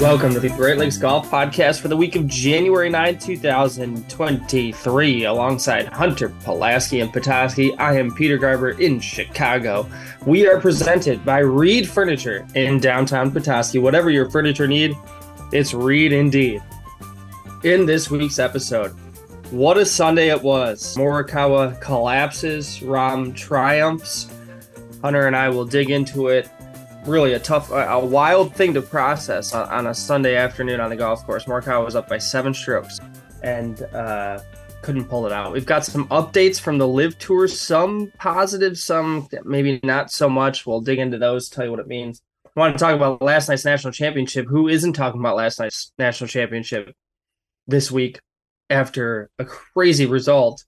Welcome to the Great Lakes Golf Podcast for the week of January 9, 2023. Alongside Hunter Pulaski and Petoskey, I am Peter Garber in Chicago. We are presented by Reed Furniture in downtown Petoskey. Whatever your furniture need, it's Reed indeed. In this week's episode, what a Sunday it was. Morikawa collapses, Rahm triumphs. Hunter and I will dig into it really a tough, a wild thing to process on, on, a Sunday afternoon on the golf course. Morikawa was up by seven strokes and uh, couldn't pull it out. We've got some updates from the LIV Tour, some positive, some maybe not so much. We'll dig into those, tell you what it means. I want to talk about last night's national championship. Who isn't talking about last night's national championship this week after a crazy result?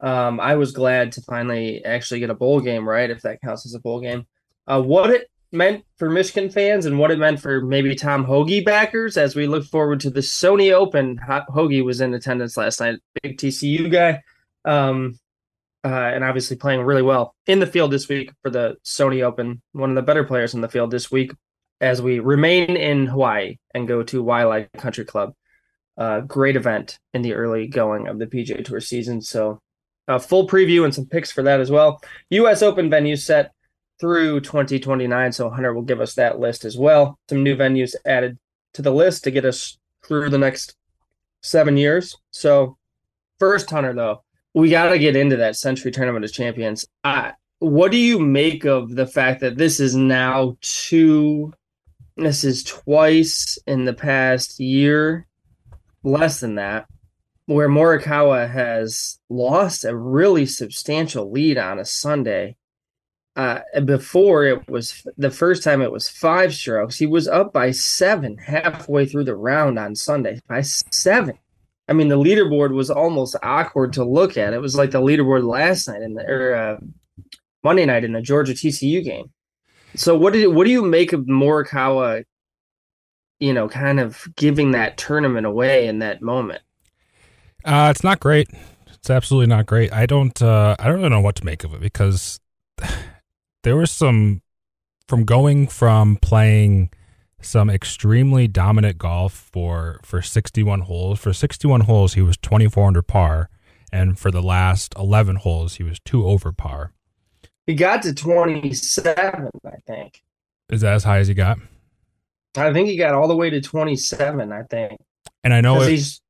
Um, I was glad to finally actually get a bowl game right, if that counts as a bowl game. Uh, what it meant for Michigan fans and what it meant for maybe Tom Hoge backers as we look forward to the Sony Open. Hoge was in attendance last night, big TCU guy, um, uh, and obviously playing really well in the field this week for the Sony Open. One of the better players in the field this week as we remain in Hawaii and go to Waialae Country Club. Uh, great event in the early going of the PGA Tour season. So, a full preview and some picks for that as well. U.S. Open venue set through 2029. So Hunter will give us that list as well. Some new venues added to the list to get us through the next seven years. So first, Hunter, though, we got to get into that Sentry Tournament of Champions. Uh, what do you make of the fact that this is now two? This is twice in the past year, less than that, where Morikawa has lost a really substantial lead on a Sunday uh, before it was the first time it was five strokes. He was up by seven halfway through the round on Sunday by seven. I mean, the leaderboard was almost awkward to look at. It was like the leaderboard last night in the or uh, Monday night in the Georgia TCU game. So what did what do you make of Morikawa? You know, kind of giving that tournament away in that moment. Uh, it's not great. It's absolutely not great. I don't. Uh, I don't really know what to make of it because there was some from going from playing some extremely dominant golf for for 61 holes. For 61 holes, he was 24 under par, and for the last 11 holes, he was two over par. He got to 27, I think. Is that as high as he got? I think he got all the way to 27, I think. And I know it, he's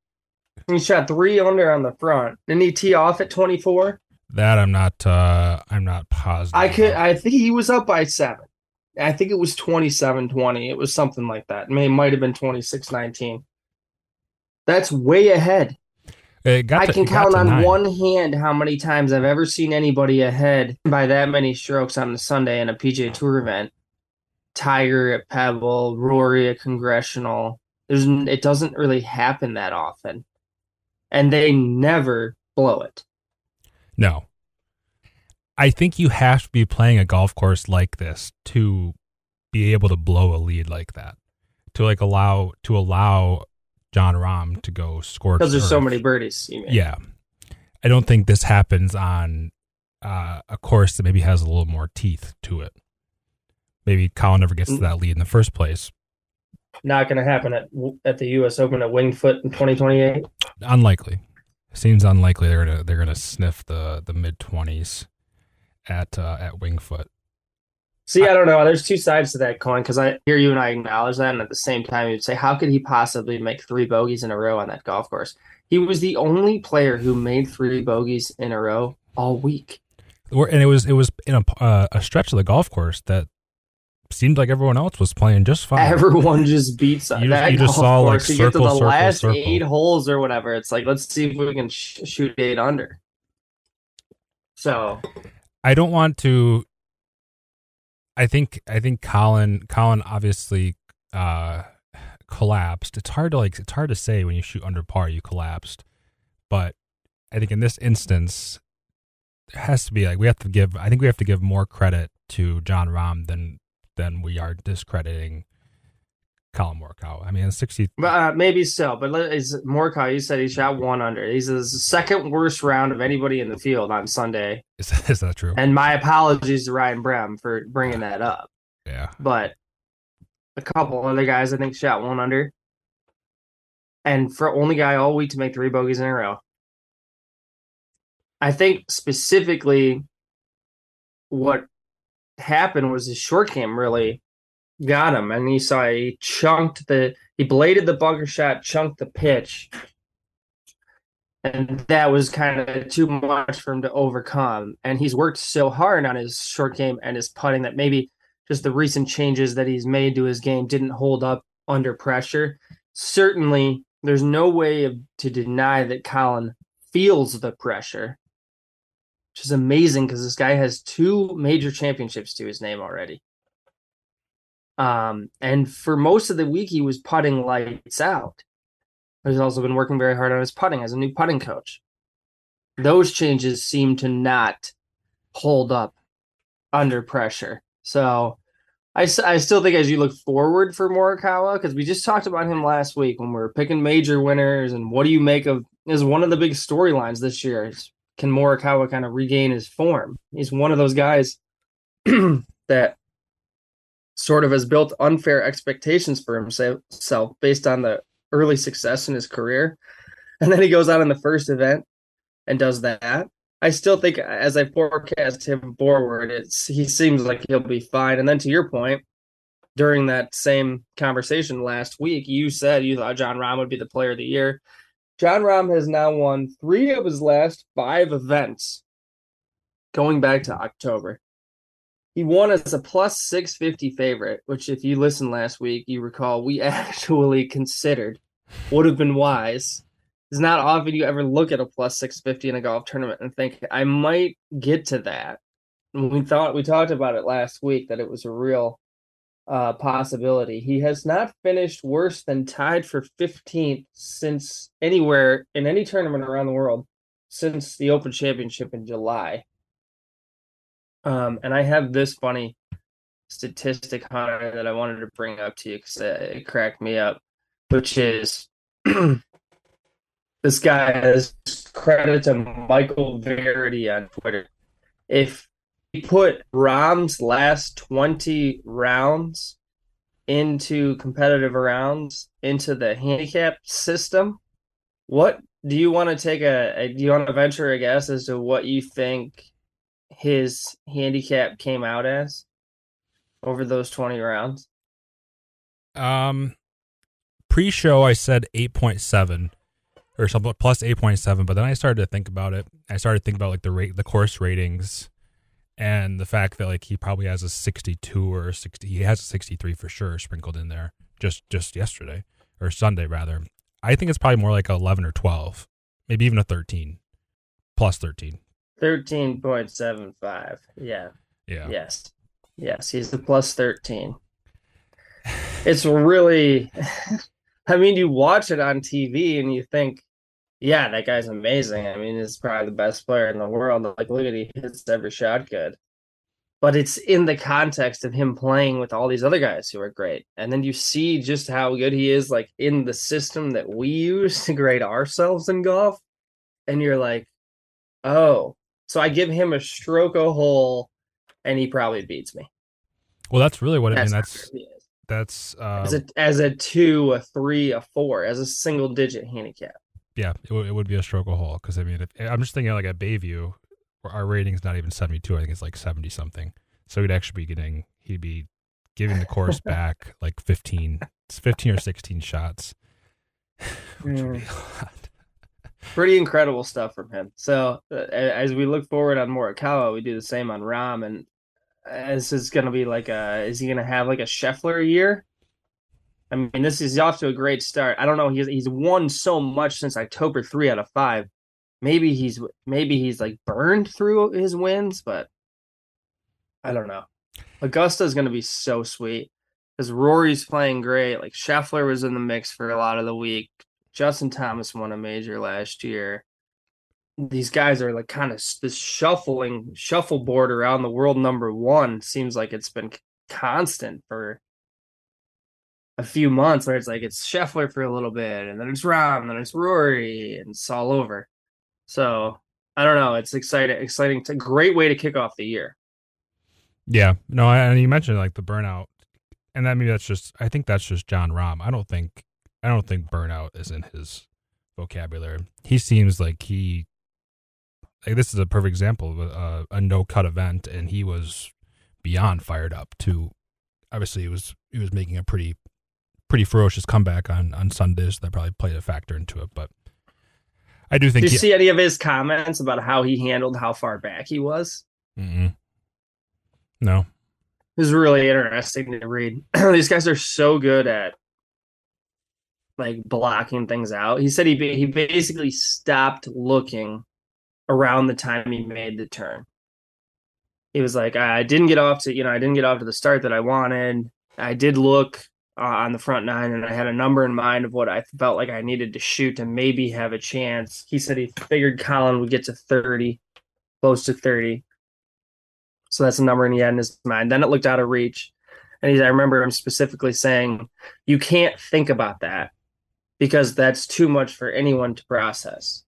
he shot three under on the front. Didn't he tee off at 24? That I'm not. Uh, I'm not positive. I could. I think he was up by seven. I think it was 27-20. It was something like that. It might have been 26-19. That's way ahead. To, I can count on nine. one hand how many times I've ever seen anybody ahead by that many strokes on a Sunday in a PGA Tour event. Tiger at Pebble, Rory at Congressional. There's it doesn't really happen that often, and they never blow it. No. I think you have to be playing a golf course like this to be able to blow a lead like that. To like allow to allow Jon Rahm to go score. Because there's so many birdies. Yeah. I don't think this happens on uh, a course that maybe has a little more teeth to it. Maybe Collin never gets to that lead in the first place. Not going to happen at at the U.S. Open at Winged Foot in 2028. Unlikely seems unlikely they're gonna they're gonna sniff the the mid twenties at uh, at Winged Foot. See, I don't know. There's two sides to that coin because I hear you and I acknowledge that, and at the same time, you'd say, how could he possibly make three bogeys in a row on that golf course? He was the only player who made three bogeys in a row all week. And it was it was in a uh, a stretch of the golf course that seemed like everyone else was playing just fine. Everyone just beats you, that you just saw like circle, you get to the circle, last circle. eight holes or whatever. It's like let's see if we can sh- shoot eight under. So, I don't want to. I think I think Colin Collin obviously uh, collapsed. It's hard to like it's hard to say when you shoot under par you collapsed, but I think in this instance it has to be like we have to give. I think we have to give more credit to Jon Rahm than then we are discrediting Collin Morikawa. I mean, 60. Uh, maybe so, but is Morikawa, you said he shot one under. He's the second worst round of anybody in the field on Sunday. Is, is that true? And my apologies to Ryan Brehm for bringing that up. Yeah. But A couple other guys I think shot one under. And for only guy all week to make three bogeys in a row. I think specifically what happened was his short game really got him. And he saw he chunked the he bladed the bunker shot, chunked the pitch. And that was kind of too much for him to overcome. And he's worked so hard on his short game and his putting that maybe just the recent changes that he's made to his game didn't hold up under pressure. Certainly, there's no way to deny that Collin feels the pressure, which is amazing because this guy has two major championships to his name already. Um, and for most of the week, he was putting lights out. He's also been working very hard on his putting as a new putting coach. Those changes seem to not hold up under pressure. So I, I still think as you look forward for Morikawa, because we just talked about him last week when we were picking major winners and what do you make of is one of the big storylines this year is can Morikawa kind of regain his form? He's one of those guys that sort of has built unfair expectations for himself based on the early success in his career. And then he goes out in the first event and does that. I still think as I forecast him forward, it's he seems like he'll be fine. And then to your point, during that same conversation last week, you said you thought Jon Rahm would be the player of the year. Jon Rahm has now won three of his last five events going back to October. He won as a plus 650 favorite, which, if you listened last week, you recall we actually considered would have been wise. It's not often you ever look at a plus 650 in a golf tournament and think, I might get to that. We thought, we talked about it last week that it was a real uh, possibility. He has not finished worse than tied for 15th since anywhere in any tournament around the world since the Open Championship in July. Um, and I have this funny statistic, Hunter, that I wanted to bring up to you because it cracked me up, which is this guy has credit to Michael Verity on Twitter. If put Rahm's last 20 rounds into competitive rounds into the handicap system, what do you want to take a, a do you want to venture a guess as to what you think his handicap came out as over those 20 rounds? Um, pre-show I said 8.7 or something plus 8.7, but then I started to think about it. I started to think about like the rate, the course ratings and the fact that like he probably has a 62 or 60 he has a 63 for sure sprinkled in there just just yesterday or Sunday rather. I think it's probably more like 11 or 12, maybe even a 13 plus 13. Thirteen point seven five. Yeah. Yeah. Yes. Yes. He's the plus thirteen. It's really I mean, you watch it on TV and you think, yeah, that guy's amazing. I mean, he's probably the best player in the world. Like, look at he hits every shot good. But it's in the context of him playing with all these other guys who are great. And then you see just how good he is, like in the system that we use to grade ourselves in golf. And you're like, oh, so I give him a stroke a hole, and he probably beats me. Well, that's really what I mean. That's that's uh, as a as a two, a three, a four, as a single digit handicap. Yeah, it, w- it would be a stroke a hole because I mean, if, eh, I'm just thinking like at Bayview, our rating's not even 72. I think it's like 70 something. So he'd actually be getting he'd be giving the course back like 15, 15 or 16 shots. Which would be mm. a lot pretty incredible stuff from him. So uh, as we look forward on Morikawa, we do the same on Rahm, and uh, this is going to be like a is he going to have like a Scheffler year? I mean, this is off to a great start. I don't know. He's he's won so much since October three out of five. Maybe he's maybe he's like burned through his wins, but I don't know. Augusta is going to be so sweet because Rory's playing great. Like Scheffler was in the mix for a lot of the week. Justin Thomas won a major last year. These guys are like kind of this shuffling shuffleboard around the world number one seems like it's been constant for a few months where it's like it's Scheffler for a little bit and then it's Rahm, and then it's Rory and it's all over. So I don't know. It's exciting, exciting. It's a great way to kick off the year. Yeah. No, and you mentioned like the burnout and that maybe that's just I think that's just Jon Rahm. I don't think I don't think burnout is in his vocabulary. He seems like he like this is a perfect example of a, a no cut event, and he was beyond fired up to. Obviously, he was he was making a pretty pretty ferocious comeback on on Sundays. That probably played a factor into it, but I do think. Did you he, see any of his comments about how he handled how far back he was? Mm-mm. No, it was really interesting to read. These guys are so good at like blocking things out. He said he he basically stopped looking around the time he made the turn. He was like, I didn't get off to you know I didn't get off to the start that I wanted. I did look uh, on the front nine, and I had a number in mind of what I felt like I needed to shoot to maybe have a chance. He said he figured Collin would get to thirty, close to thirty. So that's a number he had in his mind. Then it looked out of reach. And I remember him specifically saying, You can't think about that because that's too much for anyone to process.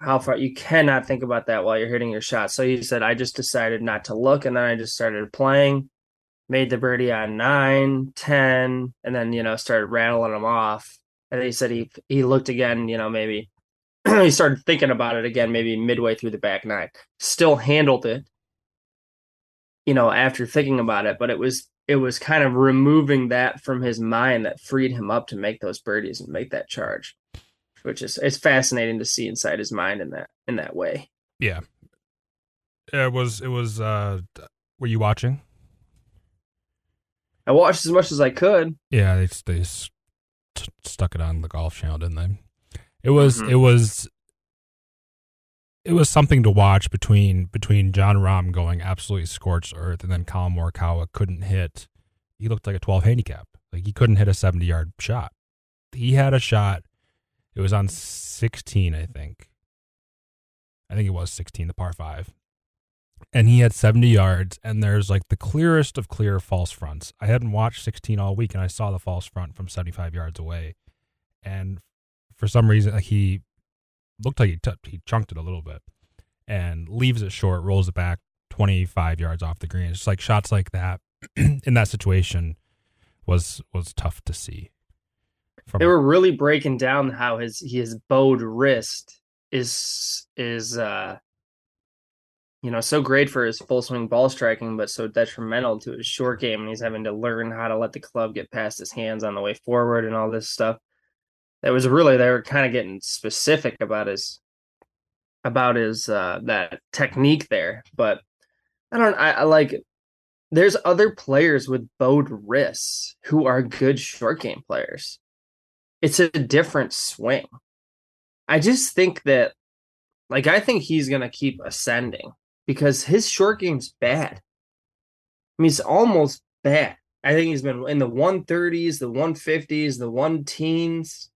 How far you cannot think about that while you're hitting your shot. So he said, I just decided not to look. And then I just started playing, made the birdie on nine, 10, and then, you know, started rattling them off. And he said he he looked again, you know, maybe he started thinking about it again, maybe midway through the back nine. Still handled it, you know, after thinking about it, but it was it was kind of removing that from his mind that freed him up to make those birdies and make that charge which is it's fascinating to see inside his mind in that in that way yeah it was it was uh were you watching i watched as much as i could yeah they they st- stuck it on the golf channel didn't they it was mm-hmm. it was it was something to watch between between Jon Rahm going absolutely scorched earth and then Collin Morikawa couldn't hit. He looked like a 12 handicap. Like he couldn't hit a 70 yard shot. He had a shot. It was on 16, I think. I think it was 16, the par five. And he had 70 yards, and there's like the clearest of clear false fronts. I hadn't watched 16 all week, and I saw the false front from 75 yards away. And for some reason, he looked like he, t- he chunked it a little bit and leaves it short, rolls it back 25 yards off the green. It's like shots like that in that situation was was tough to see. From- they were really breaking down how his his bowed wrist is is uh you know so great for his full swing ball striking but so detrimental to his short game and he's having to learn how to let the club get past his hands on the way forward and all this stuff. It was really they were kind of getting specific about his about his uh that technique there but i don't i, I like there's other players with bowed wrists who are good short game players. It's a different swing. I just think that like i think he's gonna keep ascending because his short game's bad i mean it's almost bad i think he's been in the 130s the 150s the one teens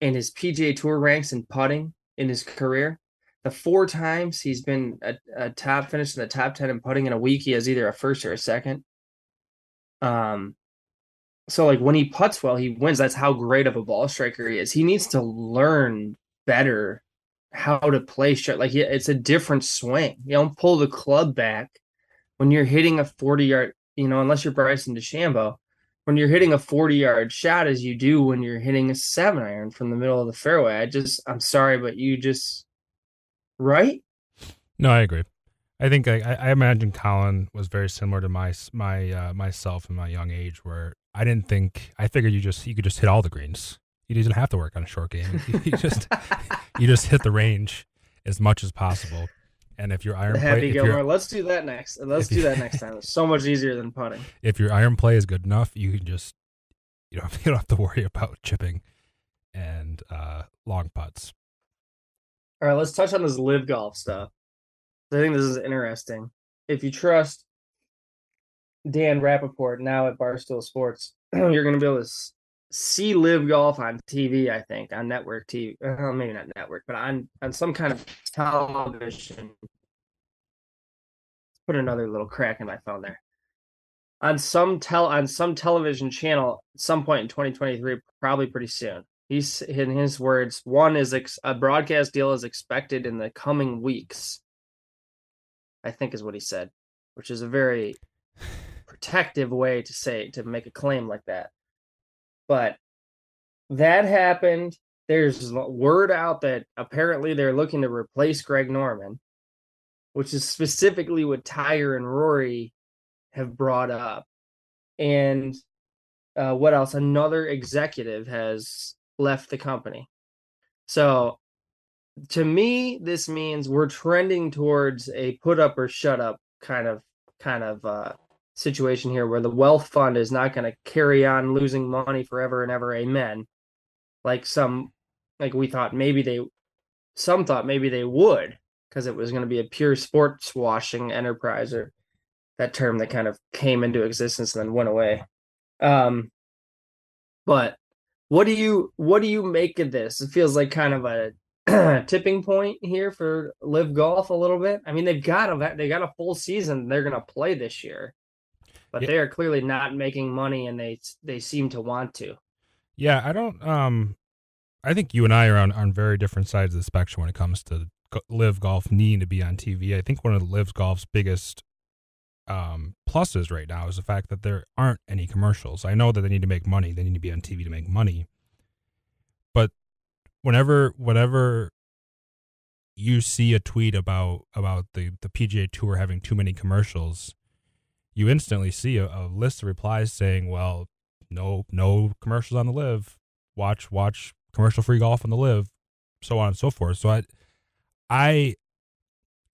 in his PGA Tour ranks in putting in his career. The four times he's been a, a top finish in the top 10 in putting in a week, he has either a first or a second. Um, so like when he puts well, he wins. That's how great of a ball striker he is. He needs to learn better how to play shot. Like it's a different swing. You don't pull the club back when you're hitting a 40 yard, you know, unless you're Bryson DeChambeau when you're hitting a 40 yard shot as you do when you're hitting a seven iron from the middle of the fairway. I just, I'm sorry, but you just, right? No, I agree. I think I, I imagine Collin was very similar to my my uh, myself in my young age, where I didn't think I figured you just you could just hit all the greens. You didn't have to work on a short game. You just you just hit the range as much as possible. And if your iron the play, Gilmore, let's do that next. Let's do that next time. It's so much easier than putting. If your iron play is good enough, you can just you don't you don't have to worry about chipping and uh, long putts. All right, let's touch on this LIV golf stuff. I think this is interesting. If you trust Dan Rapaport now at Barstool Sports, you're going to be able to see LIV golf on TV. I think on network TV, well, maybe not network, but on on some kind of television. Put another little crack in my phone there. On some tel on some television channel at some point in 2023, probably pretty soon. He's in his words. One is ex- a broadcast deal is expected in the coming weeks. I think is what he said, which is a very protective way to say to make a claim like that. But that happened. There's word out that apparently they're looking to replace Greg Norman, which is specifically what Tiger and Rory have brought up. And uh, what else? Another executive has left the company. So to me, this means we're trending towards a put up or shut up kind of kind of uh, situation here where the wealth fund is not going to carry on losing money forever and ever amen. Like some like we thought maybe they some thought maybe they would because it was going to be a pure sports washing enterprise or that term that kind of came into existence and then went away. Um but what do you what do you make of this? It feels like kind of a tipping point here for LIV golf a little bit. I mean they've got a they got a full season they're going to play this year but they are clearly not making money and they they seem to want to. Yeah i don't um i think you and i are on, on very different sides of the spectrum when it comes to LIV golf needing to be on tv i think one of the LIV golf's biggest um, pluses right now is the fact that there aren't any commercials. I know that they need to make money. They need to be on tv to make money. But whenever whenever you see a tweet about about the the PGA Tour having too many commercials, you instantly see a, a list of replies saying, "Well, no no commercials on the LIV. Watch watch commercial free golf on the LIV, so on and so forth." So I I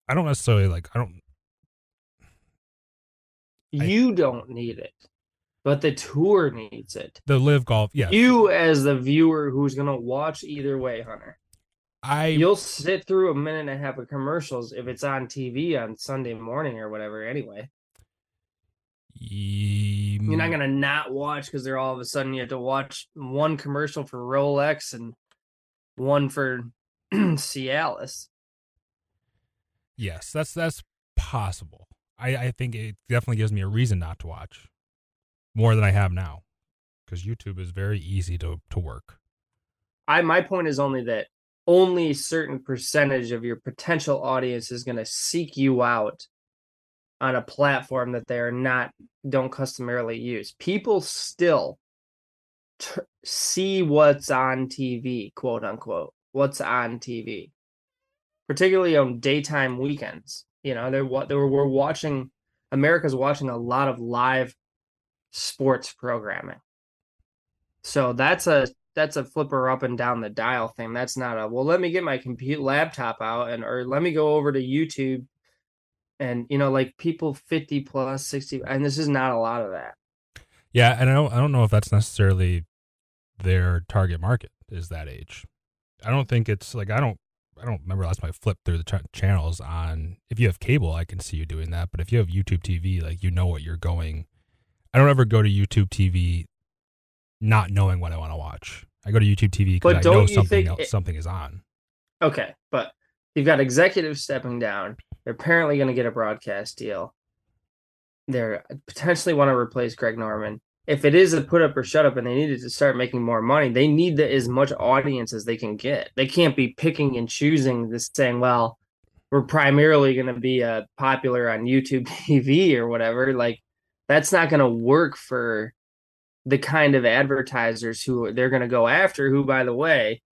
I don't necessarily like I don't you I, don't need it but the tour needs it. The LIV golf, yeah. You as the viewer who's gonna watch either way, Hunter. I you'll sit through a minute and a half of commercials if it's on TV on Sunday morning or whatever. Anyway, you're not mm. gonna not watch because they're all of a sudden you have to watch one commercial for Rolex and one for Cialis. Yes, that's that's possible. I I think it definitely gives me a reason not to watch more than I have now because YouTube is very easy to to work. I my point is only that only a certain percentage of your potential audience is going to seek you out on a platform that they are not don't customarily use. People still t- see what's on TV, quote unquote, what's on TV, particularly on daytime weekends. You know, they're what they were we're watching. America's watching a lot of live sports programming. So that's a that's a flipper up and down the dial thing. That's not a well. Let me get my computer laptop out and or let me go over to YouTube, and you know, like people fifty plus sixty, and this is not a lot of that. Yeah, and I don't I don't know if that's necessarily their target market is that age. I don't think it's like I don't I don't remember last time I flipped through the ch- channels on. If you have cable, I can see you doing that. But if you have YouTube TV, like you know what you're going I don't ever go to YouTube TV not knowing what I want to watch. I go to YouTube TV because I know something else, it, something is on. Okay, but you've got executives stepping down. They're apparently going to get a broadcast deal. They're potentially want to replace Greg Norman. If it is a put up or shut up and they needed to start making more money, they need the, as much audience as they can get. They can't be picking and choosing this saying, well, we're primarily going to be uh, popular on YouTube TV or whatever. Like that's not going to work for the kind of advertisers who they're going to go after who by the way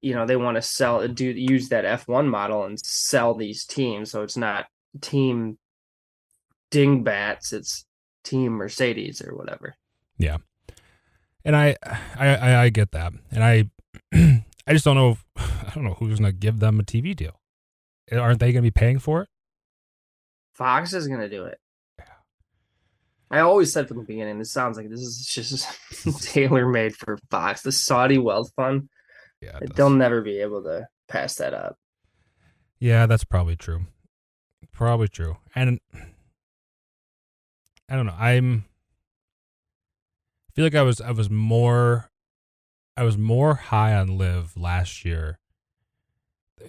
you know they want to sell do use that F1 model and sell these teams. So it's not team dingbats it's team Mercedes or whatever. Yeah. And I I I, get that. And I I just don't know if, I don't know who's going to give them a TV deal. Aren't they going to be paying for it? Fox is going to do it. I always said from the beginning, this sounds like this is just tailor made for Fox. The Saudi wealth fund, yeah, they'll never be able to pass that up. Yeah, that's probably true. Probably true. And I don't know. I'm I feel like I was I was more I was more high on LIV last year.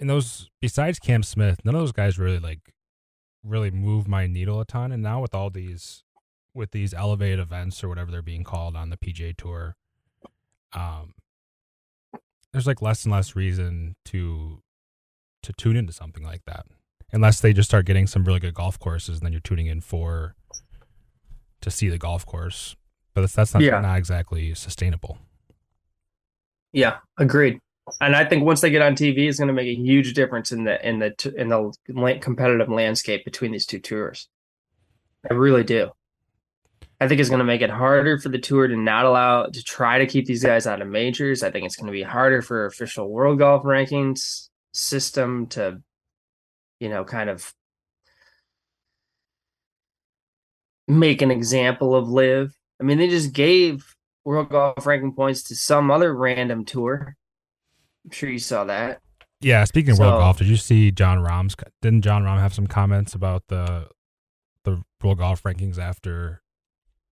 And those besides Cam Smith, none of those guys really like really move my needle a ton. And now with all these with these elevated events or whatever they're being called on the PGA Tour, um, there's like less and less reason to to tune into something like that, unless they just start getting some really good golf courses, and then you're tuning in for to see the golf course, but that's, that's not Yeah. not exactly sustainable. Yeah, agreed. And I think once they get on TV, it's going to make a huge difference in the in the in the competitive landscape between these two tours. I really do. I think it's going to make it harder for the tour to not allow to try to keep these guys out of majors. I think it's going to be harder for official world golf rankings system to, you know, kind of make an example of LIV. I mean, they just gave world golf ranking points to some other random tour. I'm sure you saw that. Yeah, speaking of world golf, did you see Jon Rahm's? Didn't Jon Rahm have some comments about the the world golf rankings after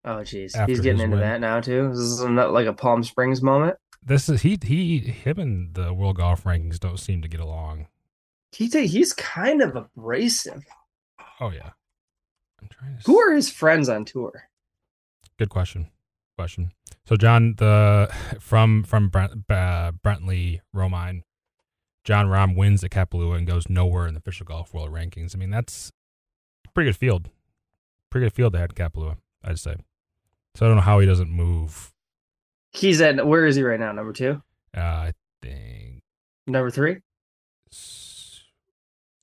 Oh, jeez, he's getting into win. that now too. This is not like a Palm Springs moment. this? Is he he him and the world golf rankings don't seem to get along. He ta- he's kind of abrasive. Oh yeah, I'm trying to. Who are his friends on tour? Good question. Question. So John, the from from Brent, uh, Brentley Romine, Jon Rahm wins at Kapalua and goes nowhere in the official golf world rankings. I mean, that's pretty good field. Pretty good field they had at Kapalua, I'd say. So I don't know how he doesn't move. He's at where is he right now? Number two, Uh, I think number three. s-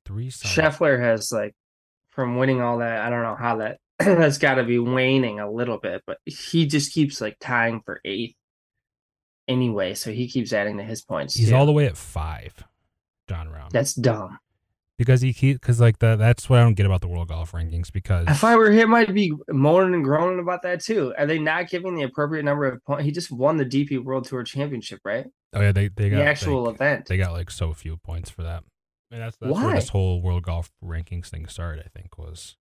three. Scheffler has like from winning all that. I don't know how that that's got to be waning a little bit, but he just keeps like tying for eighth anyway. So he keeps adding to his points. He's too. all the way at five. Jon Rahm. That's dumb. Because he keep because like the, that's what I don't get about the world golf rankings because If I were him, I'd be moaning and groaning about that too. Are they not giving the appropriate number of points? He just won the DP World Tour Championship, right? oh yeah they they got the actual like, event. they got like so few points for that. And that's, that's where Why? this whole world golf rankings thing started. I think was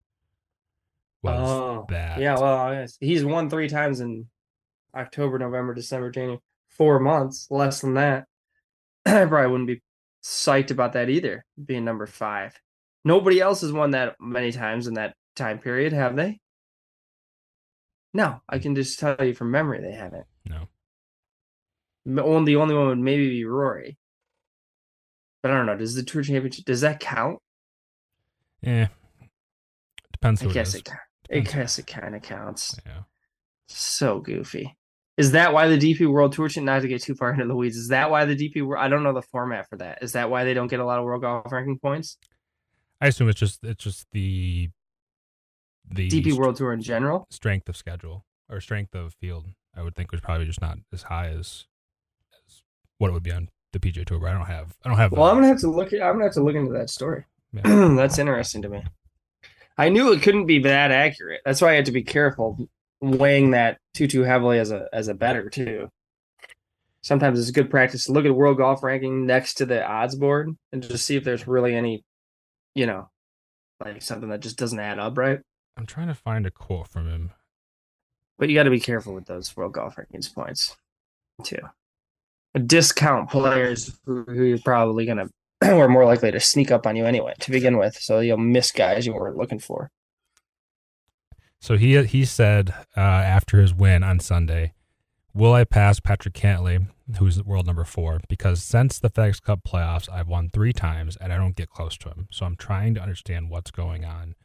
was oh, that yeah. Well, he's won three times in October, November, December, January. Four months, less than that. I probably wouldn't be psyched about that either, being number five. Nobody else has won that many times in that time period, have they? No, I can just tell you from memory they haven't. no Only the only one would maybe be Rory. But I don't know. Does the Tour Championship does that count? yeah depends I guess it it. I guess it kind of counts. yeah So goofy. Is that why the DP World Tour? Should not to get too far into the weeds. Is that why the DP? World? I don't know the format for that. Is that why they don't get a lot of World Golf Ranking points? I assume it's just it's just the the DP World Tour in general. strength of schedule or strength of field. I would think was probably just not as high as as what it would be on the PGA Tour. But I don't have I don't have. Well, I'm gonna have to look. I'm gonna have to look into that story. Yeah. That's interesting to me. I knew it couldn't be that accurate. That's why I had to be careful weighing that too too heavily as a as a better too. Sometimes it's good practice to look at world golf ranking next to the odds board and just see if there's really any, you know, like something that just doesn't add up right. I'm trying to find a quote from him. But you got to be careful with those world golf rankings points too. Discount players who, who you're probably gonna or more likely to sneak up on you anyway to begin with, so you'll miss guys you weren't looking for. So he he said uh, after his win on Sunday, "Will I pass Patrick Cantlay, who's world number four? Because since the FedEx Cup playoffs, I've won three times and I don't get close to him. So I'm trying to understand what's going on.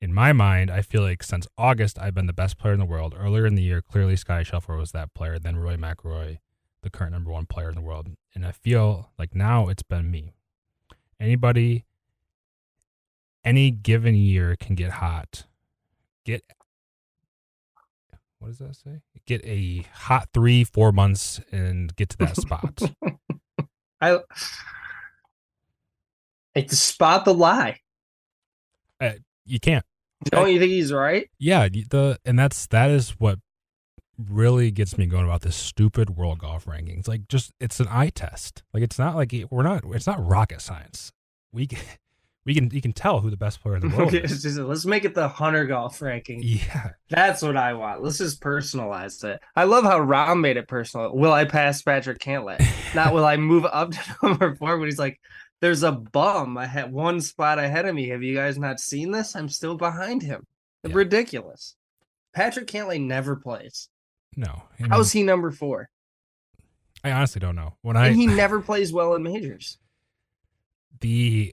In my mind, I feel like since August, I've been the best player in the world. Earlier in the year, clearly Sky Scheffler was that player. Then Rory McIlroy, the current number one player in the world. And I feel like now it's been me. Anybody, any given year can get hot." Get what does that say? Get a hot three, four months and get to that spot. I it's to spot the lie. Uh, you can't. Don't you think he's right? Yeah, the and that's that is what really gets me going about this stupid world golf rankings. Like, just it's an eye test. Like, it's not like we're not. It's not rocket science. We we can you can tell who the best player in the world Okay, is. just- let's make it the Hunter golf ranking. Yeah, That's what I want. Let's just personalize it. I love how Rahm made it personal. Will I pass Patrick Cantlay? Not will I move up to number four, but he's like, there's a bum ahead one spot ahead of me. Have you guys not seen this? I'm still behind him. Yeah. Ridiculous. Patrick Cantlay never plays. no. I, mean, How's he number four? I honestly don't know. When I And he never plays well in majors. the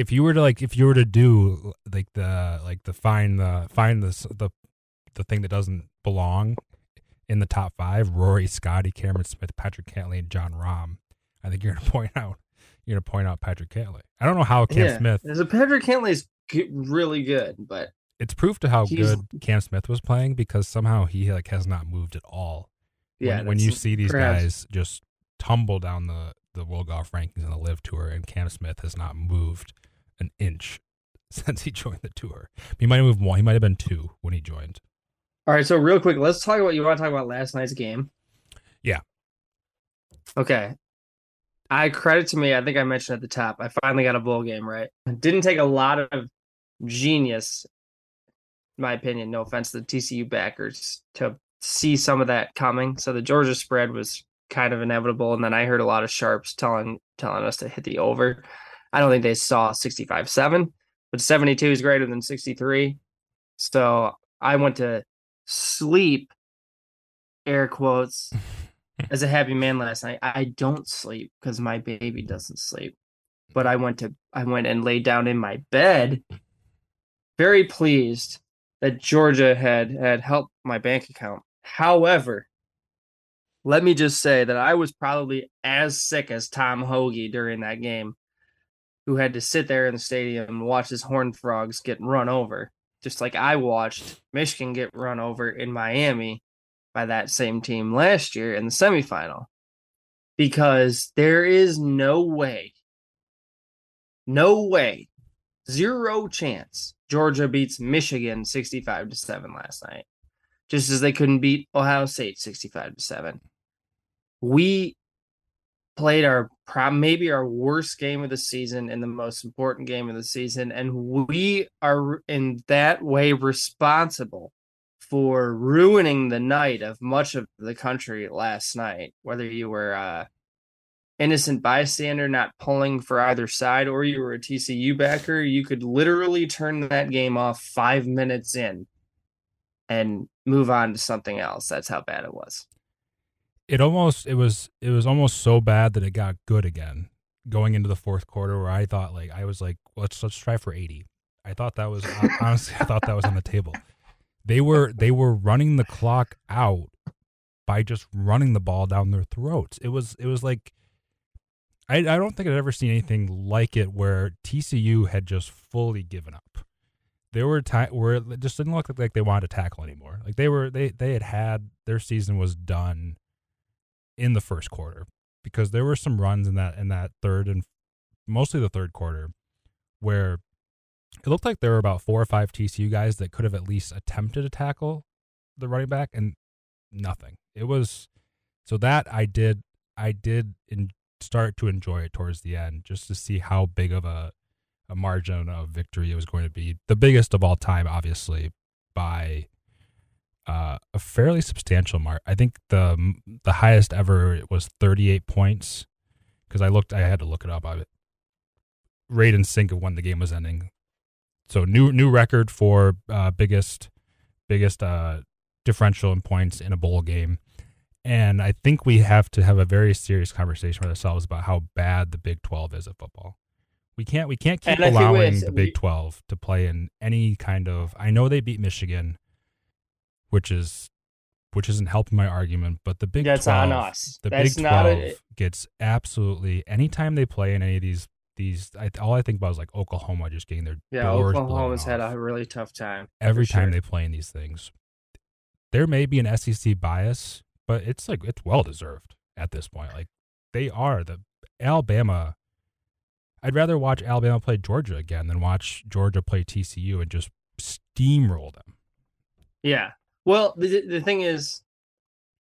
if you were to like if you were to do like the like the find the find the the the thing that doesn't belong in the top five Rory, Scotty, Cameron Smith, Patrick Cantlay, and John Rahm. I think you're gonna point out you're gonna point out Patrick Cantlay. I don't know how Cam yeah, Smith. So Patrick Cantlay is really good, but it's proof to how good Cam Smith was playing because somehow he like has not moved at all. Yeah, when, when you see these perhaps. guys just tumble down the the World Golf Rankings and the LIV Tour, and Cam Smith has not moved an inch since he joined the tour. He might have moved one. He might have been two when he joined. All right, so real quick, let's talk about you want to talk about last night's game. Yeah. Okay. I credit to me, I think I mentioned at the top, I finally got a bowl game right. It didn't take a lot of genius, in my opinion, no offense to the TCU backers, to see some of that coming. So the Georgia spread was kind of inevitable. And then I heard a lot of sharps telling telling us to hit the over. I don't think they saw 65-7, but 72 is greater than 63. So I went to sleep, air quotes, as a happy man last night. I don't sleep because my baby doesn't sleep. But I went to I went and laid down in my bed, very pleased that Georgia had had helped my bank account. However, let me just say that I was probably as sick as Tom Hoge during that game, who had to sit there in the stadium and watch his Horned Frogs get run over, just like I watched Michigan get run over in Miami by that same team last year in the semifinal. Because there is no way, no way, zero chance Georgia beats Michigan 65 to 7 last night. Just as they couldn't beat Ohio State 65 to 7 we played our maybe our worst game of the season and the most important game of the season and we are in that way responsible for ruining the night of much of the country last night whether you were uh innocent bystander not pulling for either side or you were a TCU backer you could literally turn that game off 5 minutes in and move on to something else. That's how bad it was it almost it was it was almost so bad that it got good again going into the fourth quarter where I thought like I was like let's let's try for 80. I thought that was honestly I thought that was on the table. They were they were running the clock out by just running the ball down their throats. It was it was like I I don't think I'd ever seen anything like it where TCU had just fully given up. There were times where it just didn't look like they wanted to tackle anymore. Like they were they they had had their season was done in the first quarter because there were some runs in that in that third and mostly the third quarter where it looked like there were about four or five TCU guys that could have at least attempted to tackle the running back and nothing. It was so that I did I did in, start to enjoy it towards the end just to see how big of a a margin of victory it was going to be. The biggest of all time obviously by uh, a fairly substantial mark. I think the the highest ever was 38 points because I looked. I had to look it up. I rate and sync of when the game was ending. So new new record for uh, biggest biggest uh, differential in points in a bowl game. And I think we have to have a very serious conversation with ourselves about how bad the Big 12 is at football. We can't we can't keep allowing the Big 12 to play in any kind of I know they beat Michigan which is which isn't helping my argument. But the Big That's 12, on us. The That's Big Twelve a, gets absolutely anytime they play in any of these these. I, all I think about is like Oklahoma just getting their yeah. Oklahoma's had a really tough time every time sure. they play in these things. There may be an SEC bias, but it's like it's well deserved at this point. Like they are the Alabama. I'd rather watch Alabama play Georgia again than watch Georgia play TCU and just steamroll them. Yeah, well, the the thing is,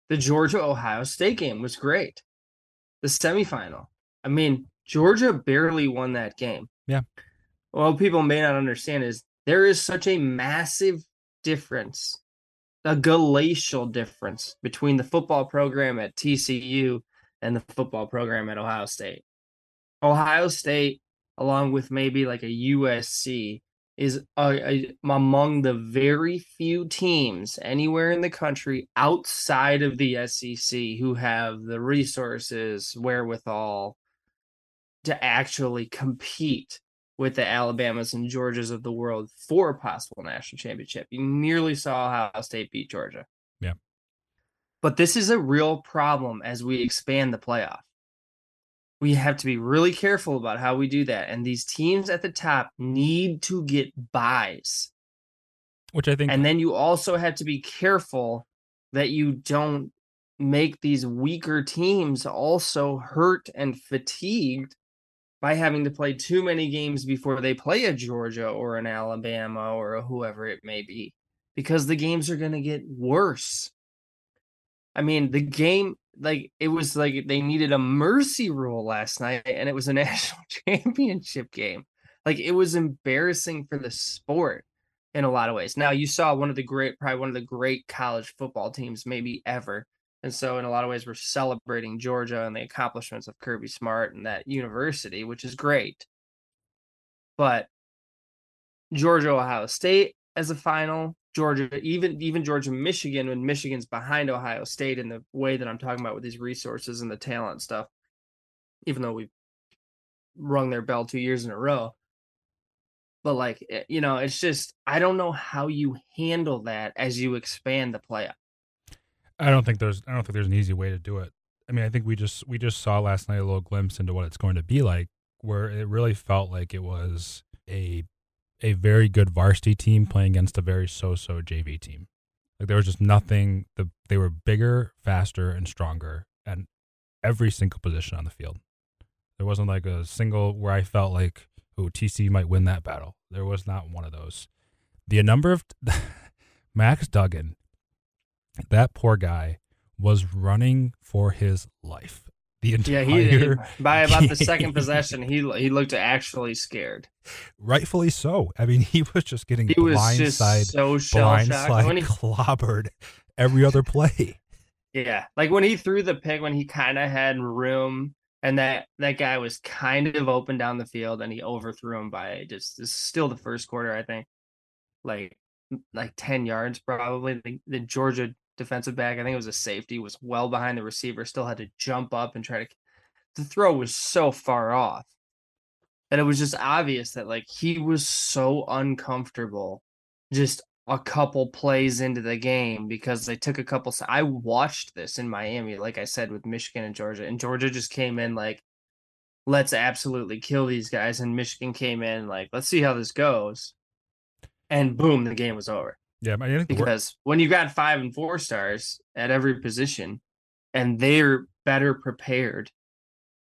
the Georgia Ohio State game was great. The semifinal. I mean, Georgia barely won that game. Yeah. Well, people may not understand is there is such a massive difference, a glacial difference between the football program at TCU and the football program at Ohio State. Ohio State, along with maybe like a USC, is among the very few teams anywhere in the country outside of the SEC who have the resources, wherewithal to actually compete with the Alabamas and Georgias of the world for a possible national championship. You nearly saw Ohio State beat Georgia. Yeah. But this is a real problem as we expand the playoff. We have to be really careful about how we do that. And these teams at the top need to get buys. Which I think. And then you also have to be careful that you don't make these weaker teams also hurt and fatigued by having to play too many games before they play a Georgia or an Alabama or a whoever it may be because the games are going to get worse. I mean, the game like it was like they needed a mercy rule last night and it was a national championship game. Like it was embarrassing for the sport in a lot of ways. Now you saw one of the great probably one of the great college football teams maybe ever and so, in a lot of ways, we're celebrating Georgia and the accomplishments of Kirby Smart and that university, which is great. But Georgia, Ohio State as a final, Georgia, even even Georgia, Michigan, when Michigan's behind Ohio State in the way that I'm talking about with these resources and the talent stuff, even though we've rung their bell two years in a row. But like eh, you know, it's just I don't know how you handle that as you expand the playoff. I don't think there's I don't think there's an easy way to do it. I mean, I think we just we just saw last night a little glimpse into what it's going to be like, where it really felt like it was a a very good varsity team playing against a very so-so JV team. Like there was just nothing. The they were bigger, faster, and stronger at every single position on the field. There wasn't like a single where I felt like, oh, TC might win that battle. There was not one of those. The number of Max Duggan that poor guy was running for his life. The entire yeah, he, by about game. the second possession, he he looked actually scared. Rightfully so. I mean, he was just getting he blindside, so blindside he... clobbered every other play. Yeah, like when he threw the pick when he kind of had room, and that that guy was kind of open down the field, and he overthrew him by just this still the first quarter, I think, like like ten yards probably. The, the Georgia defensive back. I think it was a safety, was well behind the receiver, still had to jump up and try to. The throw was so far off. And it was just obvious that, like, he was so uncomfortable just a couple plays into the game because they took a couple. I watched this in Miami, like I said, with Michigan and Georgia, and Georgia just came in like, let's absolutely kill these guys. And Michigan came in like, let's see how this goes. And boom, the game was over. Yeah, I think because when you got five and four stars at every position, and they're better prepared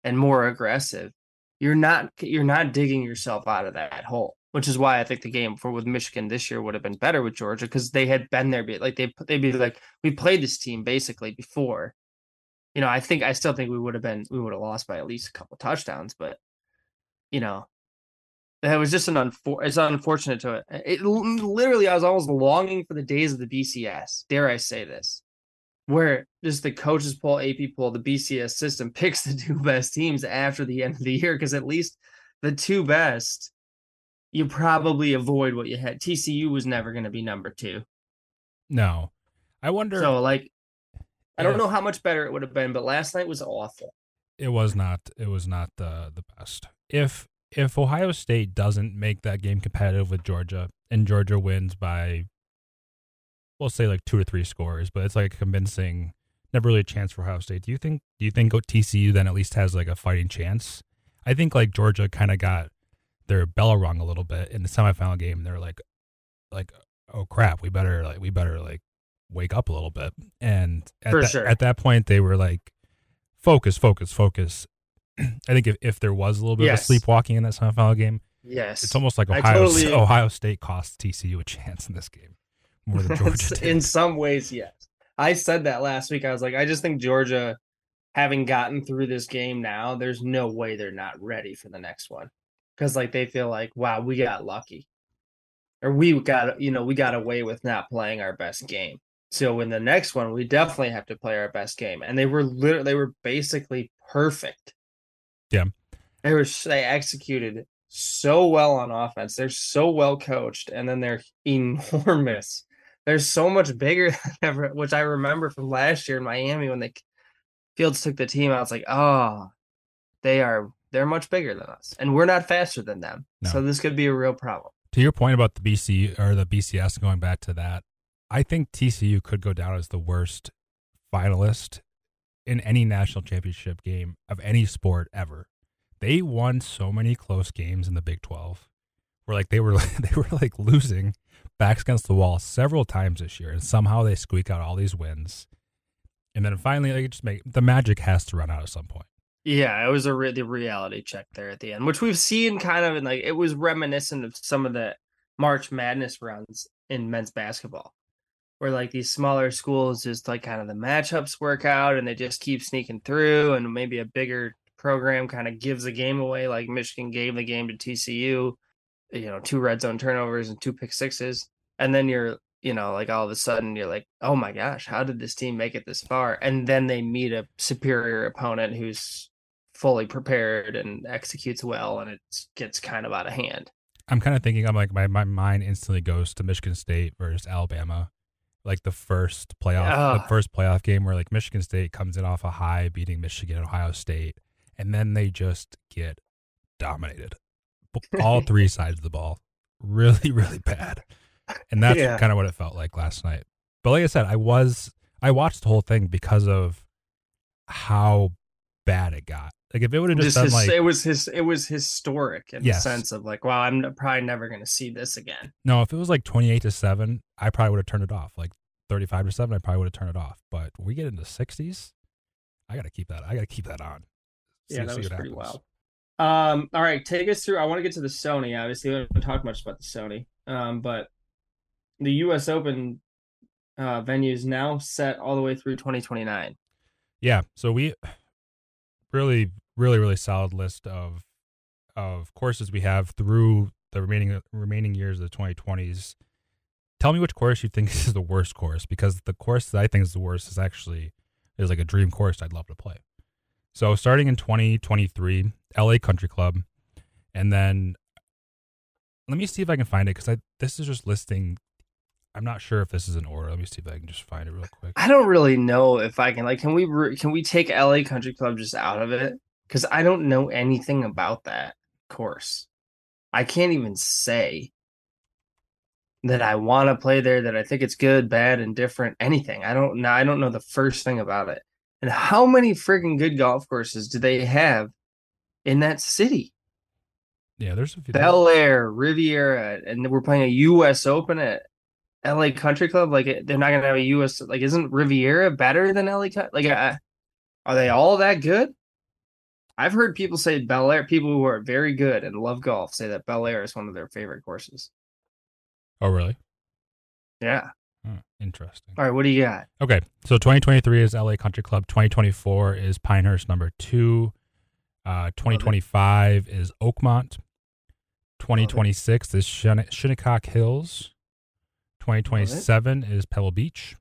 and more aggressive, you're not you're not digging yourself out of that hole. Which is why I think the game for with Michigan this year would have been better with Georgia because they had been there. Like they they'd be like we played this team basically before. You know, I think I still think we would have been we would have lost by at least a couple touchdowns, but you know, it was just an unfor- it's unfortunate to it. It literally I was almost longing for the days of the BCS. Dare I say this? Where just the coaches poll, AP poll, the BCS system picks the two best teams after the end of the year because at least the two best you probably avoid what you had. TCU was never going to be number 2. No. I wonder So like I don't know how much better it would have been, but last night was awful. It was not it was not the the best. If if Ohio State doesn't make that game competitive with Georgia and Georgia wins by, we'll say like two or three scores, but it's like a convincing, never really a chance for Ohio State. Do you think? Do you think TCU then at least has like a fighting chance? I think like Georgia kind of got their bell rung a little bit in the semifinal game. They're like, like, oh crap, we better like we better like wake up a little bit. And at, that, sure. at that point, they were like, focus, focus, focus. I think if, if there was a little bit yes. of sleepwalking in that semifinal game, yes, it's almost like Ohio totally, Ohio State costs TCU a chance in this game more than Georgia. did. in some ways, yes. I said that last week. I was like, I just think Georgia, having gotten through this game now, there's no way they're not ready for the next one because like they feel like, wow, we got lucky, or we got you know we got away with not playing our best game. So in the next one, we definitely have to play our best game. And they were literally they were basically perfect yeah. They were they executed so well on offense. They're so well coached, and then they're enormous. They're so much bigger than ever, which I remember from last year in Miami when the Fields took the team. I was like, oh, they are they're much bigger than us, and we're not faster than them. No. So this could be a real problem. To your point about the BC or the BCS going back to that, I think TCU could go down as the worst finalist in any national championship game of any sport ever. They won so many close games in the Big 12. Where like they were they were like losing backs against the wall several times this year and somehow they squeak out all these wins. And then finally like just make the magic has to run out at some point. Yeah, it was a re- the reality check there at the end, which we've seen kind of in like it was reminiscent of some of the March Madness runs in men's basketball, where like these smaller schools just like kind of the matchups work out and they just keep sneaking through, and maybe a bigger program kind of gives the game away, like Michigan gave the game to TCU, you know, two red zone turnovers and two pick sixes, and then you're you know, like all of a sudden you're like, oh my gosh, how did this team make it this far? And then they meet a superior opponent who's fully prepared and executes well, and it gets kind of out of hand. I'm kind of thinking, I'm like, my, my mind instantly goes to Michigan State versus Alabama. Like the first playoff, the first playoff game where like Michigan State comes in off a high, beating Michigan, and Ohio State, and then they just get dominated. All three sides of the ball, really, really bad and that's yeah. kind of what it felt like last night. But like I said, I was I watched the whole thing because of how bad it got. Like if it would have just, just his, like it was his it was historic in yes. the sense of like, wow, I'm probably never going to see this again. No, if it was like 28 to seven, I probably would have turned it off. Like 35 to seven, I probably would have turned it off. But we get into 60s, I got to keep that. I got to keep that on. See, yeah, that was pretty happens. wild. Um, all right, take us through. I want to get to the Sony. Obviously, we haven't talked much about the Sony. Um, but the U.S. Open uh, venues now set all the way through 2029. Yeah, so we really, really, really solid list of of courses we have through the remaining remaining years of the 2020s. Tell me which course you think is the worst course, because the course that I think is the worst is actually is like a dream course I'd love to play. So starting in 2023, LA Country Club, and then let me see if I can find it because I this is just listing I'm not sure if this is in order. Let me see if I can just find it real quick. I don't really know if I can like can we can we take LA Country Club just out of it cuz I don't know anything about that course. I can't even say that I want to play there that I think it's good, bad, and different, anything. I don't know I don't know the first thing about it. And how many freaking good golf courses do they have in that city? Yeah, there's a few. Bel Air, Riviera, and we're playing a U.S. Open at LA Country Club, like they're not gonna have a US. Like, isn't Riviera better than LA? Like, uh, are they all that good? I've heard people say Bel Air. People who are very good and love golf say that Bel Air is one of their favorite courses. Oh, really? Yeah. Hmm, interesting. All right, what do you got? Okay, so 2023 is LA Country Club. 2024 is Pinehurst number two. Uh, 2025 is Oakmont. 2026 is Shinnecock Hills. 2027 is Pebble Beach.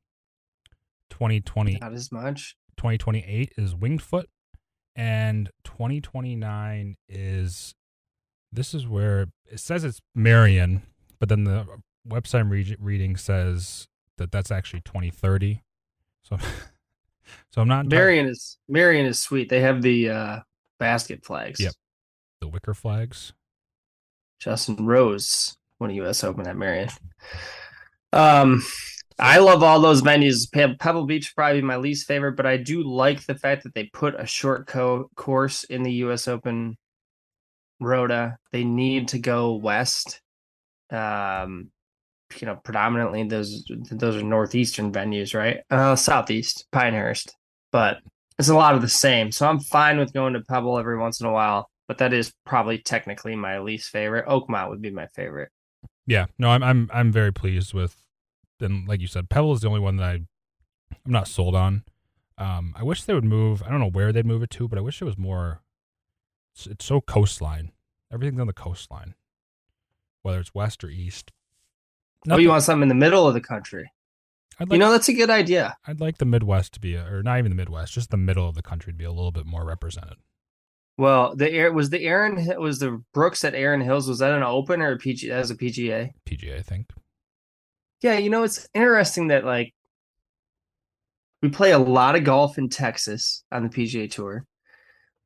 2020 not as much. 2028 is Winged Foot, and 2029 is this is where it says it's Merion, but then the website re- reading says that that's actually 2030. So, so I'm not. Merion is Merion is sweet. They have the uh, basket flags. Yep, the wicker flags. Justin Rose won a U.S. Open at Merion. Um, I love all those venues. Pebble Beach probably my least favorite, but I do like the fact that they put a short co- course in the U.S. Open Rhoda. They need to go west. Um, you know, predominantly those those are northeastern venues, right? Uh, southeast Pinehurst, but it's a lot of the same. So I'm fine with going to Pebble every once in a while, but that is probably technically my least favorite. Oakmont would be my favorite. Yeah, no, I'm I'm I'm very pleased with. And like you said, Pebble is the only one that I I'm not sold on. Um, I wish they would move. I don't know where they'd move it to, but I wish it was more. It's, it's so coastline. Everything's on the coastline, whether it's west or east. Nothing. Oh, you want something in the middle of the country? Like, you know, that's a good idea. I'd like the Midwest to be, a, or not even the Midwest, just the middle of the country to be a little bit more represented. Well, the air was the Erin was the Brooks at Erin Hills. Was that an open or a PG as a PGA? PGA, I think. Yeah, you know it's interesting that like we play a lot of golf in Texas on the PGA Tour.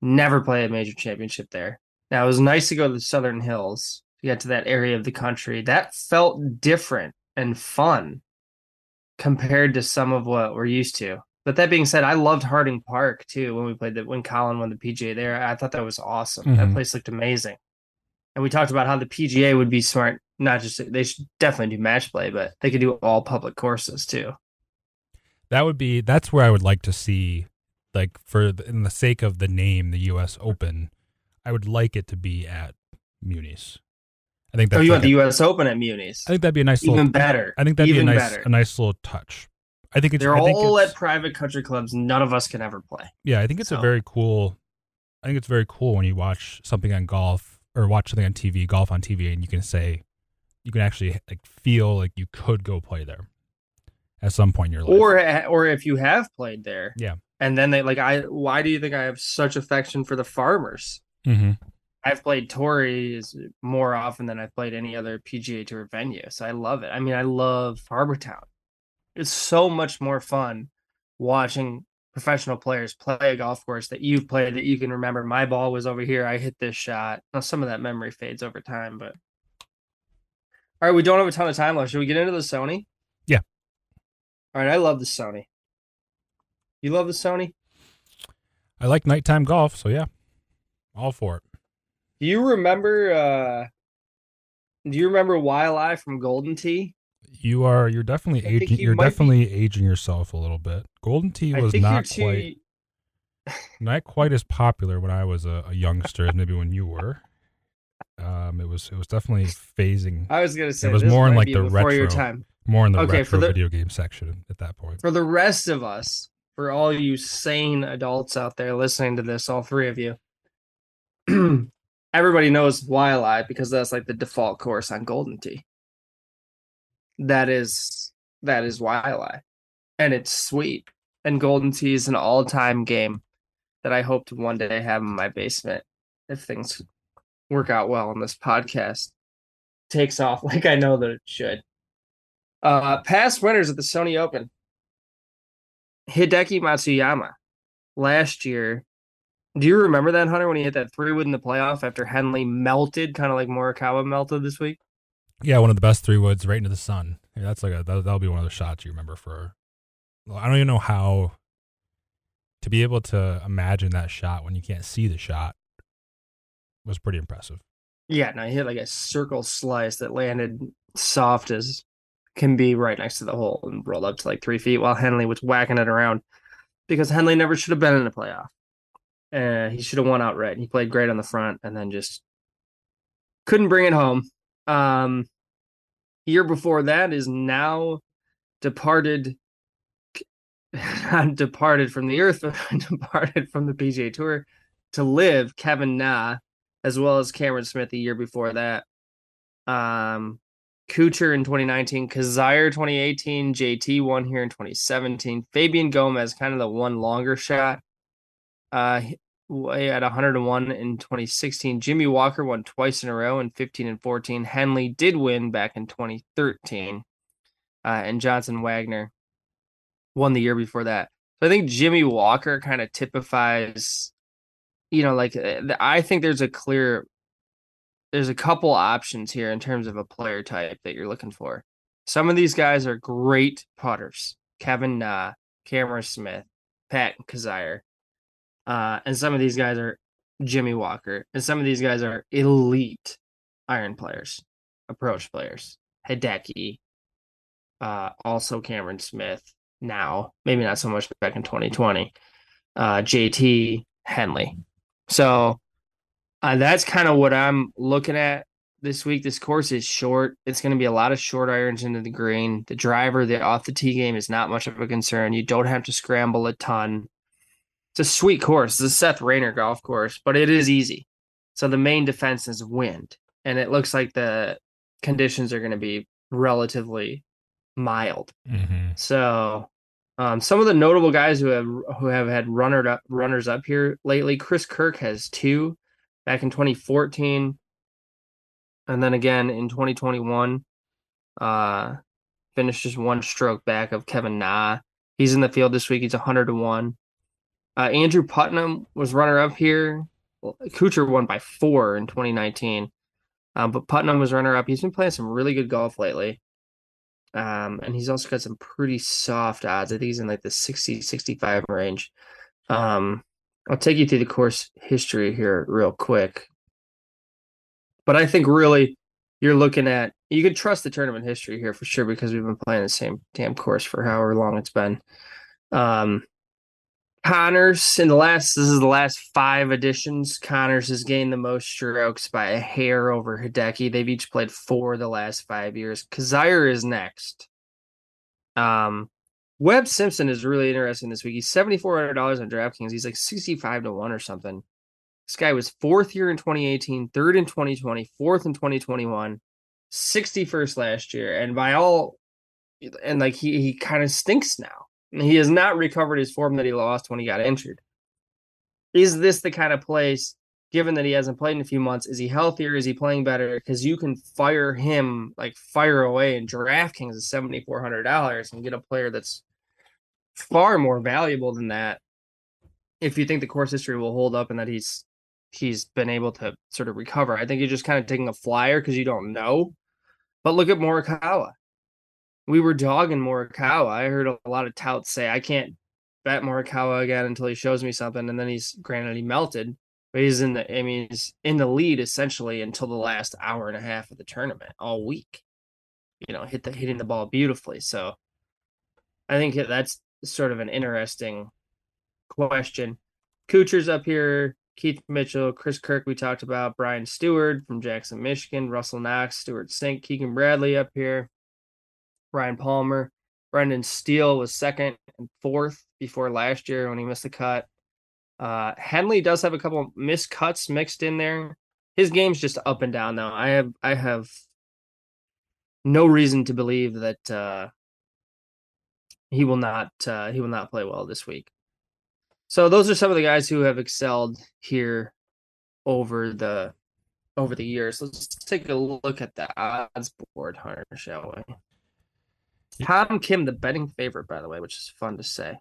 Never play a major championship there. Now it was nice to go to the Southern Hills to get to that area of the country. That felt different and fun compared to some of what we're used to. But that being said, I loved Harding Park too when we played that when Collin won the PGA there. I thought that was awesome. Mm-hmm. That place looked amazing. And we talked about how the PGA would be smart, not just they should definitely do match play, but they could do all public courses too. That would be that's where I would like to see, like for the, in the sake of the name, the U.S. Open, I would like it to be at Munis. I think that's. Oh, you like want a, the U.S. Open at Munis? I think that'd be a nice even little, better. I think that'd even be a nice better. a nice little touch. I think it's they're I all at private country clubs. None of us can ever play. Yeah, I think it's so. a very cool. I think it's very cool when you watch something on golf or watch something on TV, golf on TV, and you can say, you can actually like feel like you could go play there at some point in your life, or or if you have played there, yeah. And then they like, I why do you think I have such affection for the farmers? Mm-hmm. I've played Torrey's more often than I've played any other PGA Tour venue, so I love it. I mean, I love Harbour Town it's so much more fun watching professional players play a golf course that you've played that you can remember. My ball was over here. I hit this shot. Now, some of that memory fades over time, but all right, we don't have a ton of time left. Should we get into the Sony? Yeah. All right, I love the Sony. You love the Sony? I like nighttime golf, so yeah, all for it. Do you remember? uh Do you remember Waialae from Golden Tee? you are you're definitely I aging. You are definitely be... aging yourself a little bit. Golden Tee was not quite not quite as popular when I was a, a youngster as maybe when you were. Um, it was it was definitely phasing. I was gonna say it was more in like the retro time. More in the okay, retro the, video game section at that point. For the rest of us, for all you sane adults out there listening to this, all three of you, everybody knows Waialae because that's like the default course on Golden Tee that is that is why I lie, And it's sweet. And Golden Tee is an all time game that I hope to one day have in my basement if things work out well and this podcast takes off like I know that it should. Uh past winners at the Sony Open. Hideki Matsuyama last year. Do you remember that, Hunter, when he hit that three wood in the playoff after Henley melted, kind of like Morikawa melted this week? Yeah, one of the best three woods right into the sun. Yeah, that's like a that, that'll be one of the shots you remember for. I don't even know how to be able to imagine that shot when you can't see the shot was pretty impressive. Yeah, no, he hit like a circle slice that landed soft as can be right next to the hole and rolled up to like three feet while Henley was whacking it around because Henley never should have been in the playoff. Uh, he should have won outright. He played great on the front and then just couldn't bring it home. Um, year before that is now departed departed from the earth departed from the PGA Tour to LIV Kevin Na as well as Cameron Smith the year before that um Kuchar in 2019 Kizzire 2018 JT won here in 2017 Fabian Gomez kind of the one longer shot uh at 101 in 2016. Jimmy Walker won twice in a row in 15 and 14. Henley did win back in 2013. Uh, and Johnson Wagner won the year before that. So I think Jimmy Walker kind of typifies, you know, like uh, I think there's a clear, there's a couple options here in terms of a player type that you're looking for. Some of these guys are great putters. Kevin Na, Cameron Smith, Pat Kizzire. Uh, and some of these guys are Jimmy Walker, and some of these guys are elite iron players, approach players. Hideki, uh, also Cameron Smith. Now, maybe not so much back in 2020. Uh, JT Henley. So uh, that's kind of what I'm looking at this week. This course is short. It's going to be a lot of short irons into the green. The driver, the off the tee game is not much of a concern. You don't have to scramble a ton. It's a sweet course. It's a Seth Raynor golf course, but it is easy. So the main defense is wind, and it looks like the conditions are going to be relatively mild. Mm-hmm. So um, some of the notable guys who have who have had runner up runners up here lately, Chris Kirk has two back in 2014, and then again in 2021. Uh, finished just one stroke back of Kevin Na. He's in the field this week. He's 100 to one. Uh, Andrew Putnam was runner up here. Kuchar won by four in 2019, um, but Putnam was runner up. He's been playing some really good golf lately. Um, and he's also got some pretty soft odds. I think he's in like the 60, 65 range. Um, I'll take you through the course history here real quick. But I think really you're looking at you can trust the tournament history here for sure because we've been playing the same damn course for however long it's been. Um, Conners in the last this is the last five editions. Conners has gained the most strokes by a hair over Hideki. They've each played four the last five years. Kizzire is next. Um, Webb Simpson is really interesting this week. He's seventy four hundred dollars on DraftKings. He's like sixty five to one or something. This guy was fourth year in 2018, third in 2020, fourth in 2021, 61st last year, and by all, and like he he kind of stinks now. He has not recovered his form that he lost when he got injured. Is this the kind of place, given that he hasn't played in a few months, is he healthier? Is he playing better? Because you can fire him, like fire away in DraftKings at $7,400 and get a player that's far more valuable than that if you think the course history will hold up and that he's he's been able to sort of recover. I think you're just kind of taking a flyer because you don't know. But look at Morikawa we were dogging Morikawa. I heard a lot of touts say I can't bet Morikawa again until he shows me something, and then he's granted he melted, but he's in the I mean he's in the lead essentially until the last hour and a half of the tournament all week. You know, hit the hitting the ball beautifully. So I think that's sort of an interesting question. Kuchar's up here, Keith Mitchell, Chris Kirk, we talked about, Brian Stuard from Jackson, Michigan, Russell Knox, Stewart Cink, Keegan Bradley up here. Ryan Palmer. Brendan Steele was second and fourth before last year when he missed the cut. Uh, Henley does have a couple missed cuts mixed in there. His game's just up and down though. I have I have no reason to believe that uh, he will not uh, he will not play well this week. So those are some of the guys who have excelled here over the over the years. Let's take a look at the odds board, Hunter, shall we? Tom Kim, the betting favorite, by the way, which is fun to say.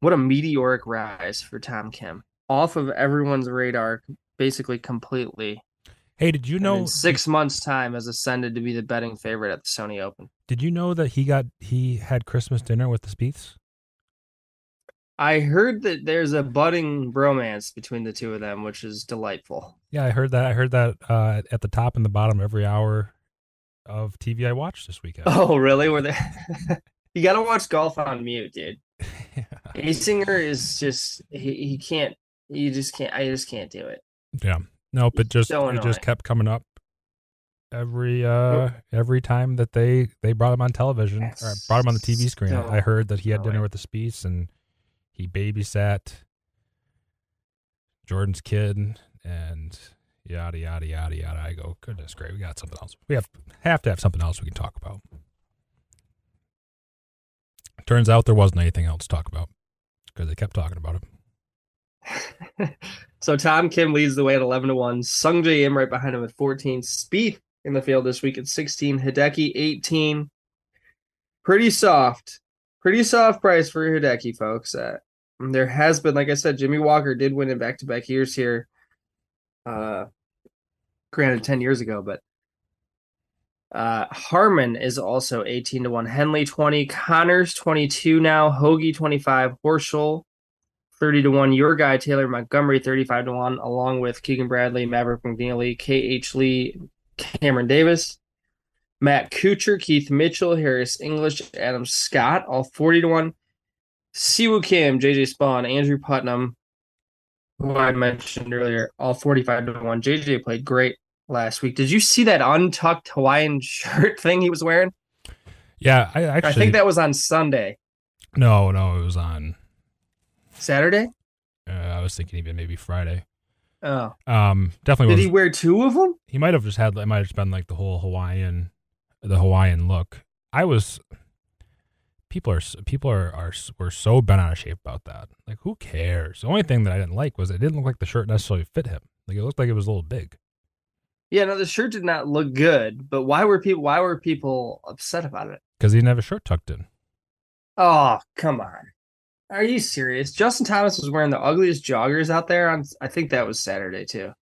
What a meteoric rise for Tom Kim. Off of everyone's radar, basically completely. Hey, did you know? in six months' time, has ascended to be the betting favorite at the Sony Open. Did you know that he got he had Christmas dinner with the Spieths? I heard that there's a budding bromance between the two of them, which is delightful. Yeah, I heard that. I heard that uh, at the top and the bottom every hour of TV I watched this weekend. Oh, really? Were they? you got to watch golf on mute, dude. yeah. Azinger is just he, he can't. You just can't. I just can't do it. Yeah. No, but just so it just kept coming up every uh every time that they they brought him on television or brought him on the TV screen. So I heard that he had dinner with the Spieths and he babysat Jordan's kid and yada yada yada yada. I go, goodness great, we got something else. We have have to have something else we can talk about. Turns out there wasn't anything else to talk about because they kept talking about it. so Tom Kim leads the way at eleven to one. Sungjae Im right behind him at fourteen. Spieth in the field this week at sixteen. Hideki eighteen. Pretty soft, pretty soft price for Hideki, folks. Uh, there has been, like I said, Jimmy Walker did win in back to back years here uh, granted 10 years ago, but uh, Harman is also 18 to 1. Henley 20, Conners 22 now, Hoge 25, Horschel 30 to 1. Your guy, Taylor Montgomery 35 to 1, along with Keegan Bradley, Maverick McNealy, KH Lee, Cameron Davis, Matt Kuchar, Keith Mitchell, Harris English, Adam Scott, all 40 to 1. Siwoo Kim, JJ Spaun, Andrew Putnam, who I mentioned earlier, all 45 to 1. JJ played great last week. Did you see that untucked Hawaiian shirt thing he was wearing? Yeah, I actually. I think that was on Sunday. No, no, it was on Saturday. Uh, I was thinking even maybe Friday. Oh, um, definitely. Did he wear two of them? He might have just had. It might have just been like the whole Hawaiian, the Hawaiian look. I was people are people are, are were so bent out of shape about that. Like, who cares? The only thing that I didn't like was it didn't look like the shirt necessarily fit him. Like, it looked like it was a little big. Yeah, no, the shirt did not look good. But why were people why were people upset about it? Because he didn't have a shirt tucked in. Oh, come on. Are you serious? Justin Thomas was wearing the ugliest joggers out there on I think that was Saturday too.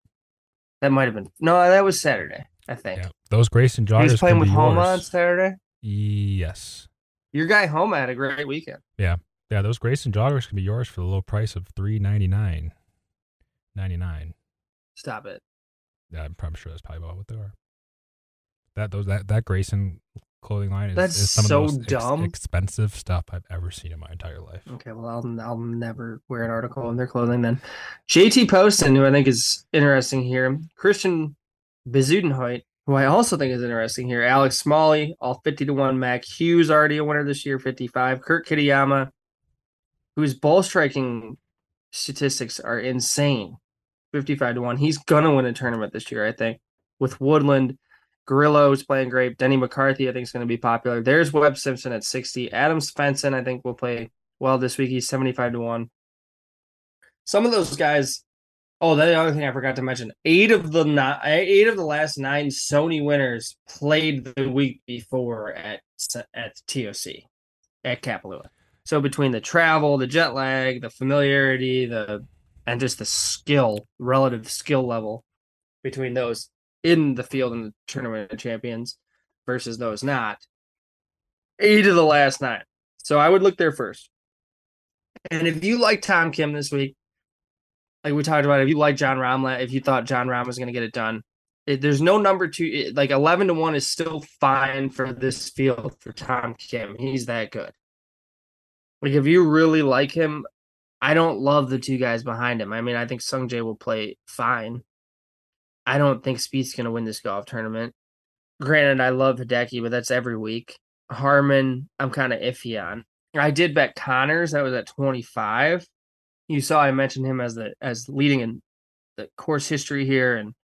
That might have been no, that was Saturday, I think. Yeah. Those Greyson joggers. He was playing with Homa on Saturday? Yes. Your guy Homa had a great weekend. Yeah. Yeah, those Greyson joggers can be yours for the low price of three ninety nine. Ninety nine. Stop it. Yeah, I'm probably sure that's probably about what they are. That those that that Greyson clothing line is, That's is some so of the most dumb. Ex- expensive stuff I've ever seen in my entire life. Okay, well, I'll, I'll never wear an article in their clothing then. JT Poston, who I think is interesting here. Christian Bezuidenhout, who I also think is interesting here. Alex Smalley, all 50 to 1. Mac Hughes, already a winner this year, 55. Kurt Kitayama, whose ball striking statistics are insane, 55 to 1. He's going to win a tournament this year, I think, with Woodland Grillo's playing great. Denny McCarthy, I think, is going to be popular. There's Webb Simpson at 60. Adam Svensson, I think, will play well this week. He's 75 to 1. Some of those guys. Oh, the other thing I forgot to mention: eight of the eight of the last nine Sony winners played the week before at at TOC at Kapalua. So between the travel, the jet lag, the familiarity, the and just the skill, relative skill level between those, in the field in the tournament champions versus those not. Eight of the last nine. So I would look there first. And if you like Tom Kim this week, like we talked about, if you like Jon Rahm, if you thought Jon Rahm was going to get it done, it, there's no number two. It, like 11 to 1 is still fine for this field for Tom Kim. He's that good. Like, if you really like him, I don't love the two guys behind him. I mean, I think Sung Jae will play fine. I don't think Spieth's going to win this golf tournament. Granted, I love Hideki, but that's every week. Harman, I'm kind of iffy on. I did bet Conners. That was at 25. You saw I mentioned him as the as leading in the course history here, and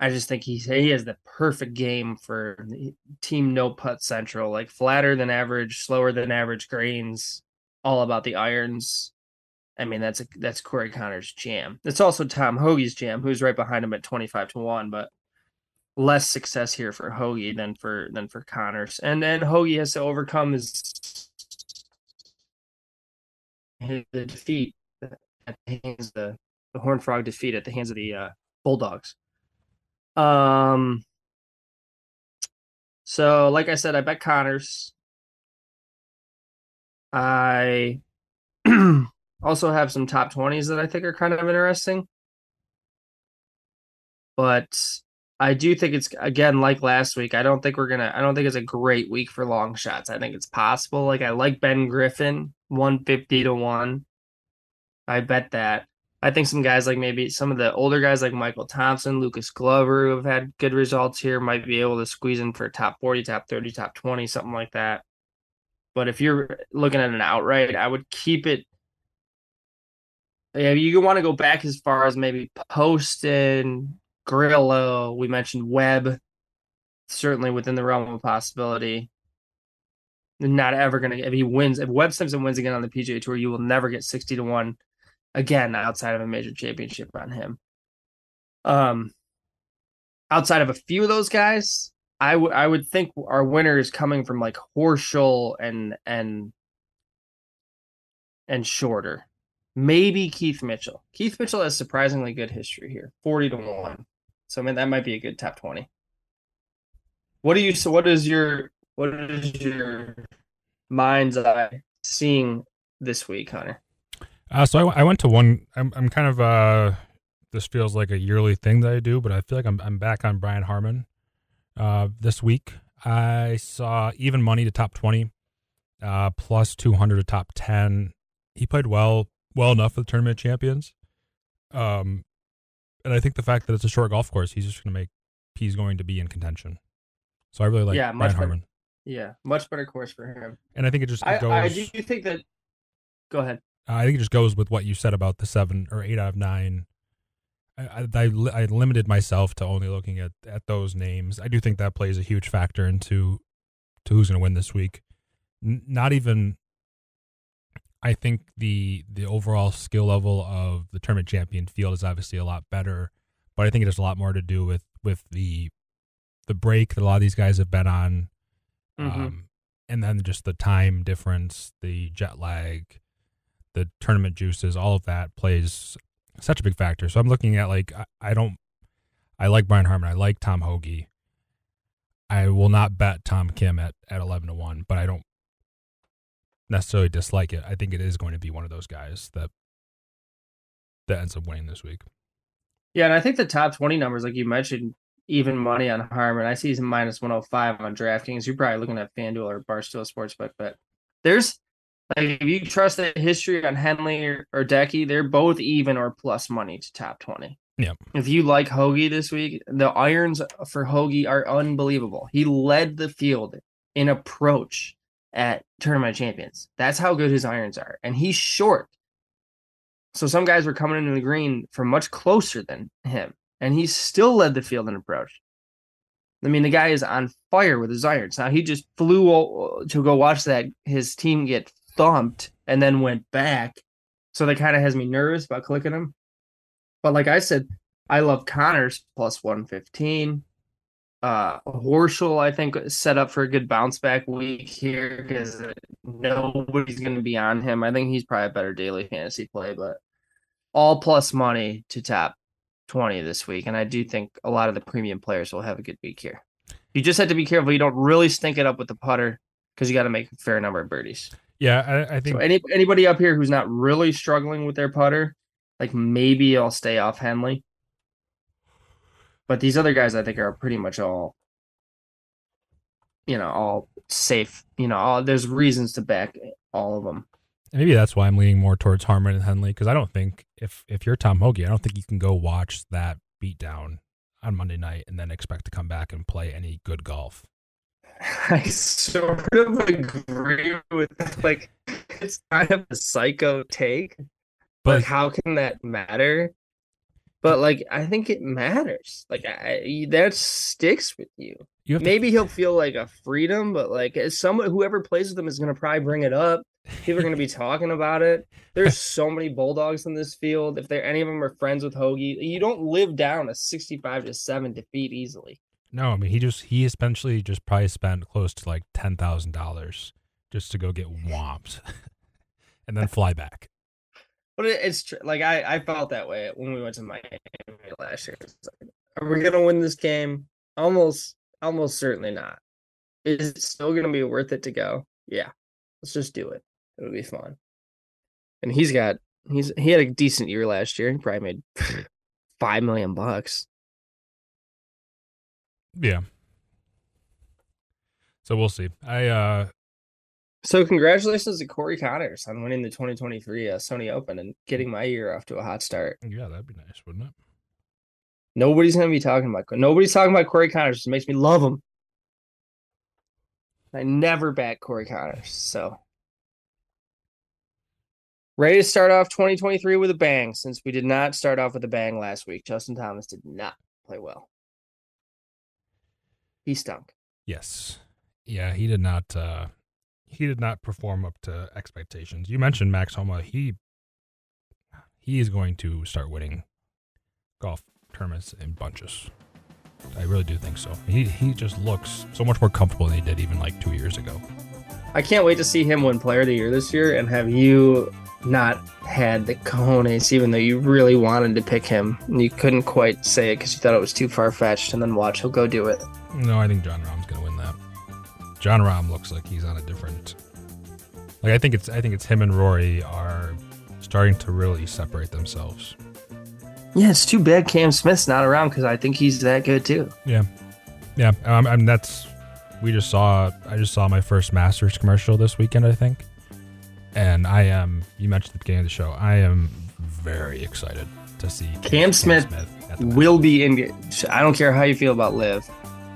I just think he's he has the perfect game for team no putt central, like flatter than average, slower than average greens, all about the irons. I mean, that's a, that's Corey Conners' jam. It's also Tom Hoge's jam, who's right behind him at twenty five to one, but less success here for Hoge than for than for Conners. And then Hoge has to overcome his, his defeat at the hands the the Horn Frog defeat at the hands of the uh, Bulldogs. Um. So, like I said, I bet Conners. I Also have some top 20s that I think are kind of interesting. But I do think it's again like last week. I don't think we're gonna. I don't think it's a great week for long shots. I think it's possible. Like I like Ben Griffin, one fifty to one. I bet that. I think some guys like maybe some of the older guys like Michael Thompson, Lucas Glover, who have had good results here, might be able to squeeze in for top forty, top thirty, top twenty, something like that. But if you're looking at an outright, I would keep it yeah, you want to go back as far as maybe Poston, Grillo. We mentioned Webb, certainly within the realm of possibility. Not ever gonna if he wins if Webb Simpson wins again on the PGA Tour, you will never get sixty to one again outside of a major championship on him. Um, outside of a few of those guys, I would I would think our winner is coming from like Horschel and and and shorter maybe Keith Mitchell. Keith Mitchell has surprisingly good history here, forty to one. So I mean that might be a good top twenty. What do you? So what is your what is your mind's eye seeing this week, Hunter? Uh, so I, I went to one. I'm I'm kind of uh, this feels like a yearly thing that I do, but I feel like I'm I'm back on Brian Harman. Uh, this week I saw even money to top twenty, uh, plus two hundred to top ten. He played well well enough for the tournament champions. Um, and I think the fact that it's a short golf course, he's just going to make he's going to be in contention. So I really like yeah, Brian better, Yeah, much better course for him. And I think it just it goes. I, I do you think that. Go ahead. I think it just goes with what you said about the seven or eight out of nine. I, I, I limited myself to only looking at, at those names. I do think that plays a huge factor into to who's going to win this week. N- not even I think the the overall skill level of the tournament champion field is obviously a lot better, but I think it has a lot more to do with with the the break that a lot of these guys have been on, mm-hmm. um, and then just the time difference, the jet lag, the tournament juices, all of that plays such a big factor. So I'm looking at like I, I don't I like Brian Harman, I like Tom Hoge. I will not bet Tom Kim at, at eleven to one, but I don't necessarily dislike it. I think it is going to be one of those guys that that ends up winning this week. Yeah, and I think the top twenty numbers, like you mentioned, even money on Harman. I see he's minus one hundred five on DraftKings. You're probably looking at FanDuel or Barstool Sportsbook, but there's like if you trust the history on Henley or, or Decky, they're both even or plus money to top twenty. Yeah. If you like Hoge this week, the irons for Hoge are unbelievable. He led the field in approach at tournament champions. That's how good his irons are. And he's short. So some guys were coming into the green from much closer than him. And he still led the field in approach. I mean, the guy is on fire with his irons. Now he just flew to go watch that his team get thumped and then went back. So that kind of has me nervous about clicking him. But like I said, I love Conners plus 115. Uh, Horschel, I think, set up for a good bounce back week here because nobody's going to be on him. I think he's probably a better daily fantasy play, but all plus money to top 20 this week. And I do think a lot of the premium players will have a good week here. You just have to be careful you don't really stink it up with the putter because you got to make a fair number of birdies. Yeah, I, I think so any, anybody up here who's not really struggling with their putter, like maybe I'll stay off Henley. But these other guys, I think, are pretty much all, you know, all safe. You know, all, there's reasons to back all of them. Maybe that's why I'm leaning more towards Harman and Henley because I don't think if if you're Tom Hoge, I don't think you can go watch that beatdown on Monday night and then expect to come back and play any good golf. I sort of agree with like it's kind of a psycho take. But like, how can that matter? But like, I think it matters. Like, I, that sticks with you. you Maybe to... he'll feel like a freedom, but like, as someone whoever plays with him is going to probably bring it up. People are going to be talking about it. There's so many bulldogs in this field. If there any of them are friends with Hoge, you don't live down a 65 to seven defeat easily. No, I mean he just he essentially just probably spent close to like ten thousand dollars just to go get whomped, and then fly back. But it's true. Like I, I felt that way when we went to Miami last year. Like, are we gonna win this game? Almost, almost certainly not. Is it still gonna be worth it to go? Yeah, let's just do it. It'll be fun. And he's got he's he had a decent year last year. He probably made five million bucks. Yeah. So we'll see. I uh so congratulations to Corey Conners on winning the 2023 uh, Sony Open and getting my year off to a hot start. Yeah, that'd be nice, wouldn't it? Nobody's gonna be talking about nobody's talking about Corey Conners. It makes me love him. I never back Corey Conners, so ready to start off 2023 with a bang. Since we did not start off with a bang last week, Justin Thomas did not play well. He stunk. Yes, yeah, he did not. uh he did not perform up to expectations. You mentioned Max Homa. He he is going to start winning golf tournaments in bunches. I really do think so. He he just looks so much more comfortable than he did even like two years ago. I can't wait to see him win Player of the Year this year and have you not had the cojones, even though you really wanted to pick him and you couldn't quite say it because you thought it was too far fetched, and then watch he'll go do it. No, I think Jon Rahm's gonna win that. Jon Rahm looks like he's on a different. Like I think it's I think it's him and Rory are starting to really separate themselves. Yeah, it's too bad Cam Smith's not around because I think he's that good too. Yeah, yeah. Um, I mean that's we just saw. I just saw my first Masters commercial this weekend. I think, and I am. You mentioned at the beginning of the show. I am very excited to see Cam, Cam Smith, Smith will be in. I don't care how you feel about LIV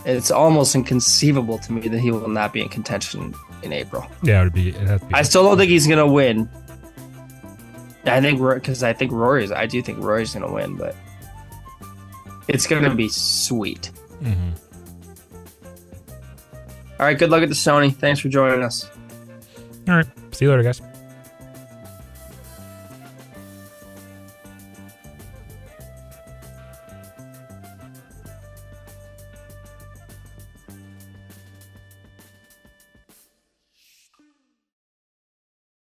it's almost inconceivable to me that he will not be in contention in April. Yeah, it would be. It be I still don't think he's gonna win. I think because I think Rory's. I do think Rory's gonna win, but it's gonna be sweet. Mm-hmm. All right. Good luck at the Sony. Thanks for joining us. All right. See you later, guys.